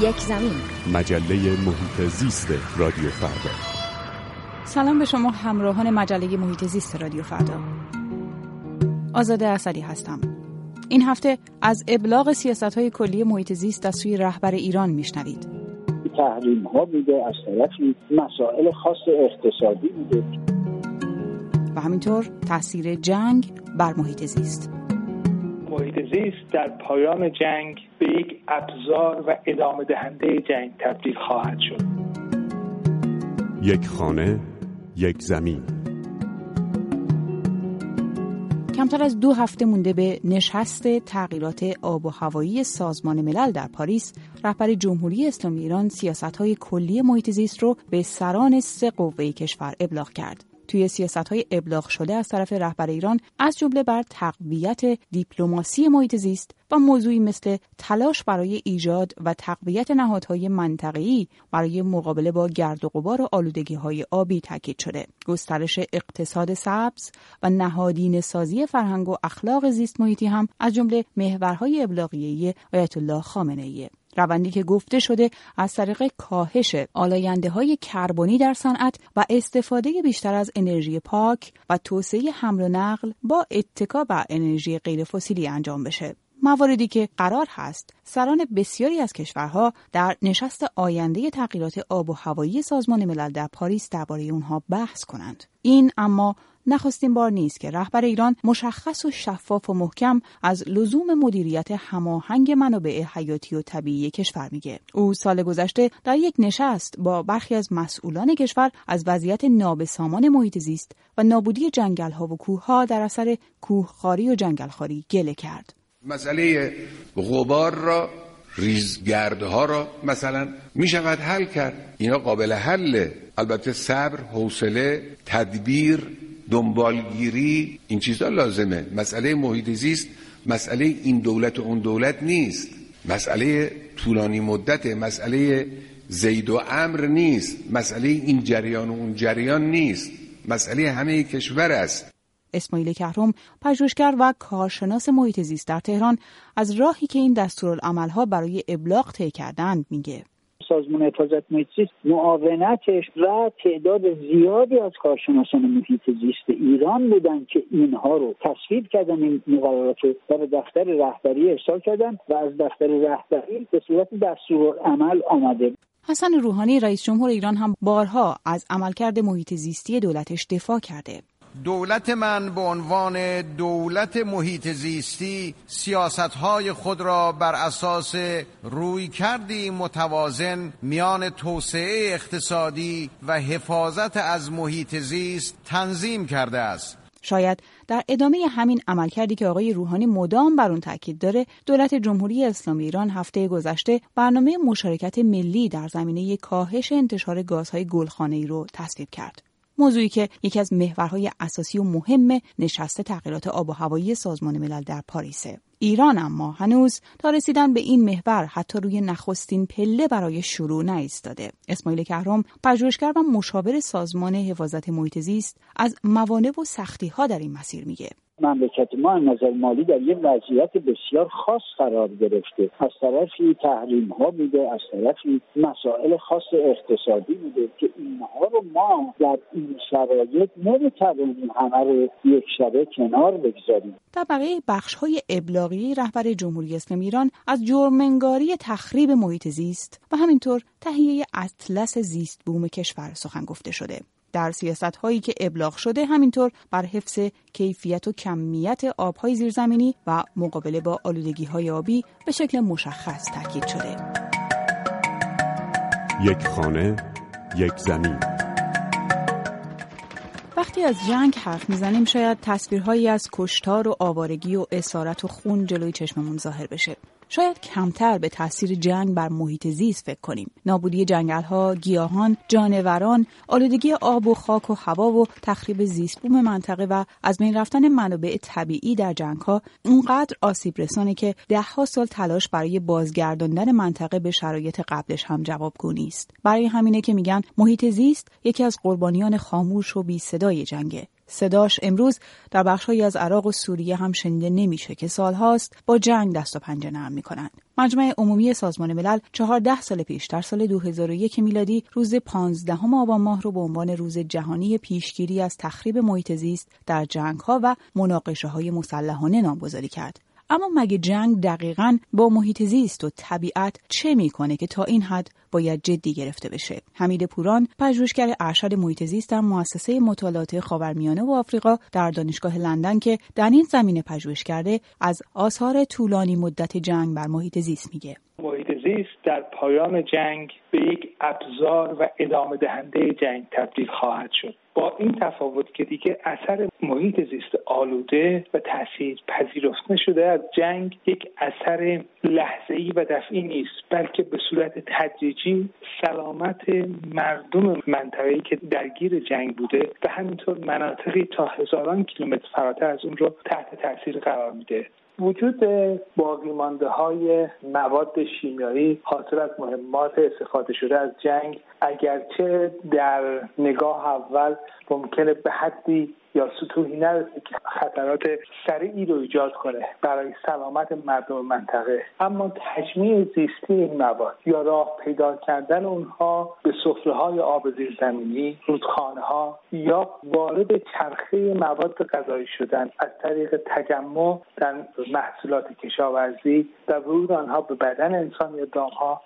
یک زمین. مجله محیط زیست رادیو فردا. سلام به شما همراهان مجله محیط زیست رادیو فردا. آزاده اسدی هستم. این هفته از ابلاغ سیاست های کلی محیط زیست از سوی رهبر ایران میشنوید. تحریم ها بوده از طرفی مسائل خاص اقتصادی بوده. و همینطور تاثیر جنگ بر محیط زیست. محیط زیست در پایان جنگ به یک ابزار و ادامه دهنده جنگ تبدیل خواهد شد. یک خانه یک زمین. کمتر از دو هفته مونده به نشست تغییرات آب و هوایی سازمان ملل در پاریس رهبر جمهوری اسلامی ایران سیاست های کلی محیط زیست رو به سران سه قوه کشور ابلاغ کرد. توی سیاست های ابلاغ شده از طرف رهبر ایران از جمله بر تقویت دیپلماسی محیط زیست و موضوعی مثل تلاش برای ایجاد و تقویت نهادهای منطقه‌ای برای مقابله با گرد و غبار و آلودگی های آبی تاکید شده. گسترش اقتصاد سبز و نهادین سازی فرهنگ و اخلاق زیست محیطی هم از جمله محورهای ابلاغیه آیت الله خامنه‌ای روندی که گفته شده از طریق کاهش آلاینده های کربنی در صنعت و استفاده بیشتر از انرژی پاک و توسعه حمل و نقل با اتکا بر انرژی غیر فسیلی انجام بشه. مواردی که قرار هست سران بسیاری از کشورها در نشست آینده تغییرات آب و هوایی سازمان ملل در پاریس درباره اونها بحث کنند. این اما نخستین بار نیست که رهبر ایران مشخص و شفاف و محکم از لزوم مدیریت هماهنگ منابع حیاتی و طبیعی کشور میگه. او سال گذشته در یک نشست با برخی از مسئولان کشور از وضعیت نابسامان محیط زیست و نابودی جنگل ها و کوه ها در اثر کوهخواری و جنگلخواری گله کرد. مسئله غبار را ریزگردها را مثلا می شود حل کرد. اینا قابل حله. البته صبر حوصله تدبیر دنبالگیری این چیزا لازمه. مسئله محیط زیست مسئله این دولت و اون دولت نیست. مسئله طولانی مدت مسئله زید و امر نیست. مسئله این جریان و اون جریان نیست. مسئله همه کشور است. اسماعیل کهرم پژوهشگر و کارشناس محیط زیست در تهران از راهی که این دستورالعملها برای ابلاغ طی کردند میگه. سازمان حفاظت محیط زیست معاونتش و تعداد زیادی از کارشناسان محیط زیست ایران بودن که اینها رو تصویب کردن این مقررات رو در دفتر رهبری ارسال کردن و از دفتر رهبری به صورت دستورالعمل آمده. حسن روحانی رئیس جمهور ایران هم بارها از عملکرد محیط زیستی دولتش دفاع کرده. دولت من به عنوان دولت محیط زیستی سیاستهای خود را بر اساس روی کردی متوازن میان توسعه اقتصادی و حفاظت از محیط زیست تنظیم کرده است. شاید در ادامه همین عملکردی که آقای روحانی مدام بر اون تاکید داره دولت جمهوری اسلامی ایران هفته گذشته برنامه مشارکت ملی در زمینه کاهش انتشار گازهای گلخانه‌ای رو تصویب کرد موضوعی که یکی از محورهای اساسی و مهم نشست تغییرات آب و هوایی سازمان ملل در پاریسه. ایران اما هنوز تا رسیدن به این محور حتی روی نخستین پله برای شروع نایستاده. اسماعیل کهرم پژوهشگر و مشاور سازمان حفاظت محیط زیست از موانع و سختی ها در این مسیر میگه. مملکت ما از نظر مالی در یک وضعیت بسیار خاص قرار گرفته. از طرفی تحریم ها بوده از طرفی مسائل خاص اقتصادی بوده که اینها رو ما در این شرایط نمی‌توانیم همه رو یک شبه کنار بگذاریم. در بقیه بخش های ابلاغی رهبر جمهوری اسلامی ایران از جرمنگاری تخریب محیط زیست و همینطور تهیه اطلس زیست بوم کشور سخن گفته شده. در سیاست هایی که ابلاغ شده همینطور بر حفظ کیفیت و کمیت آبهای زیرزمینی و مقابله با آلودگی های آبی به شکل مشخص تاکید شده. یک خانه یک زمین. وقتی از جنگ حرف می‌زنیم شاید تصویرهایی از کشتار و آوارگی و اسارت و خون جلوی چشممون ظاهر بشه. شاید کمتر به تاثیر جنگ بر محیط زیست فکر کنیم. نابودی جنگل ها گیاهان جانوران آلودگی آب و خاک و هوا و تخریب زیست بوم منطقه و از بین رفتن منابع طبیعی در جنگ ها اونقدر آسیب رسانه که دهها سال تلاش برای بازگرداندن منطقه به شرایط قبلش هم جوابگو نیست. برای همینه که میگن محیط زیست یکی از قربانیان خاموش و بی صدای جنگه. صداش امروز در بخشهایی از عراق و سوریه هم شنیده نمیشه که سالهاست با جنگ دست و پنجه نرم می‌کنند. مجمع عمومی سازمان ملل 14 سال پیش در سال 2001 میلادی روز 15 آبان ماه رو به عنوان روز جهانی پیشگیری از تخریب محیط زیست در جنگ ها و مناقشه های مسلحانه نامگذاری کرد. اما مگه جنگ دقیقا با محیط زیست و طبیعت چه می‌کنه که تا این حد باید جدی گرفته بشه؟ حمید پوران پژوهشگر ارشد محیط زیست در مؤسسه مطالعات خاورمیانه و آفریقا در دانشگاه لندن که در این زمینه پژوهش کرده از آثار طولانی مدت جنگ بر محیط زیست میگه. زیست در پایان جنگ به یک ابزار و ادامه دهنده جنگ تبدیل خواهد شد. با این تفاوت که دیگه اثر محیط زیست آلوده و تاثیر پذیرفته شده از جنگ یک اثر لحظه ای و دفعی نیست بلکه به صورت تدریجی سلامت مردم منطقه‌ای که درگیر جنگ بوده و همینطور مناطقی تا هزاران کیلومتر فراتر از اون رو تحت تاثیر قرار میده. وجود باقی مانده های مواد شیمیایی حاصل از مهمات استفاده شده از جنگ اگرچه در نگاه اول ممکنه به حدی یا سطوحی نرسه که خطرات سریعی رو ایجاد کنه برای سلامت مردم منطقه. اما تجمیع زیستی این مواد یا راه پیدا کردن اونها به سفره های آب زیرزمینی رودخانه ها یا وارد چرخه مواد غذایی شدن از طریق تجمع در محصولات کشاورزی و ورود آنها به بدن انسان یا دامها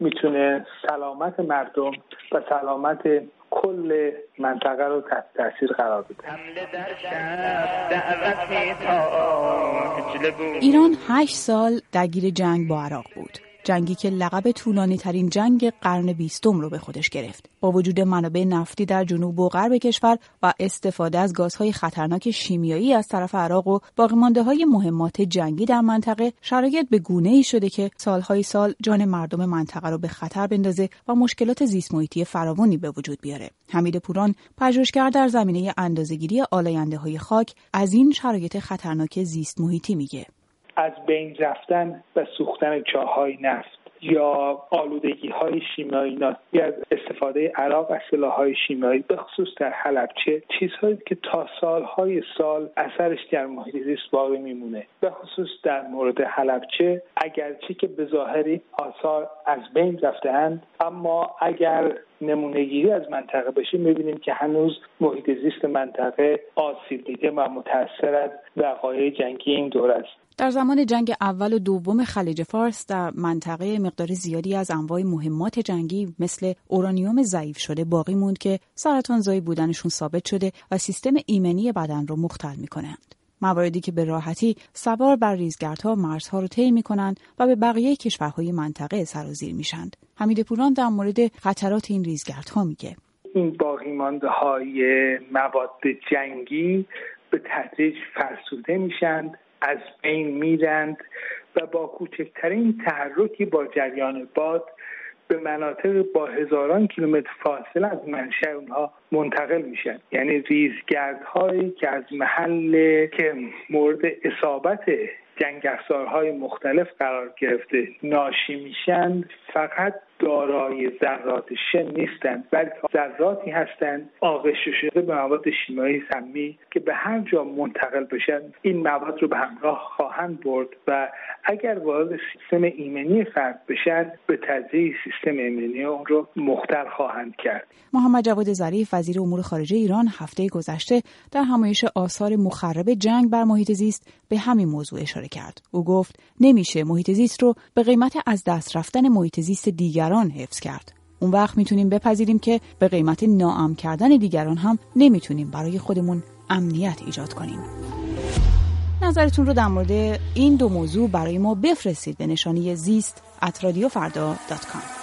می‌تونه سلامت مردم و سلامت کل منطقه رو تحت تاثیر قرار بده. ایران هشت سال درگیر جنگ با عراق بود. جنگی که لقب طولانی ترین جنگ قرن بیستم رو به خودش گرفت. با وجود منابع نفتی در جنوب و غرب کشور و استفاده از گازهای خطرناک شیمیایی از طرف عراق و باقیمانده های مهمات جنگی در منطقه شرایط به گونه ای شده که سالهای سال جان مردم منطقه رو به خطر بندازه و مشکلات زیست محیطی فراوانی به وجود بیاره. حمید پوران پژوهشگر در زمینه اندازهگیری آلاینده های خاک از این شرایط خطرناک زیست محیطی میگه. از بین رفتن و سوختن چاهای نفت یا آلودگی های شیمیایی ناشی از استفاده عراق از سلاح های شیمیایی به خصوص در حلبچه چیزهایی که تا سالهای سال اثرش در محیط زیست باقی میمونه. به خصوص در مورد حلبچه اگرچه که به ظاهری آثار از بین رفتهاند اما اگر نمونه گیری از منطقه بشیم می‌بینیم که هنوز محیط زیست منطقه آسیب دیده و متاثر از وقایع جنگی این دور است در زمان جنگ اول و دوم خلیج فارس در منطقه مقدار زیادی از انواع مهمات جنگی مثل اورانیوم ضعیف شده باقی موند که سرطانزایی بودنشون ثابت شده و سیستم ایمنی بدن رو مختل می کنند. مواردی که به راحتی سوار بر ریزگردها مرزها رو طی کنند و به بقیه کشورهای منطقه سرازیر میشند. حمید پوران در مورد خطرات این ریزگردها میگه. این باقی مانده های مواد جنگی به تدریج فرسوده میشند از بین میرند و با کوچکترین تحرکی با جریان باد به مناطق با هزاران کیلومتر فاصله از منشأ اونها منتقل میشن. یعنی ریزگردهایی که از محل که مورد اصابت جنگ افزارهای مختلف قرار گرفته ناشی میشن فقط دارای ذرات شن نیستند بلکه ذراتی هستند آغشته شده به مواد شیمیایی سمی که به هر جا منتقل بشن این مواد رو به همراه خواهند برد و اگر وارد سیستم ایمنی فرد بشن به تدریج سیستم ایمنی اون رو مختل خواهند کرد. محمد جواد ظریف وزیر امور خارجه ایران هفته گذشته در همایش آثار مخرب جنگ بر محیط زیست به همین موضوع اشاره کرد. او گفت نمیشه محیط زیست رو به قیمت از دست رفتن محیط زیست دیگران حفظ کرد. اون وقت می‌تونیم بپذیریم که به قیمت ناام کردن دیگران هم نمی‌تونیم برای خودمون امنیت ایجاد کنیم. نظرتون رو در مورد این دو موضوع برای ما بفرستید به نشانی زیست ات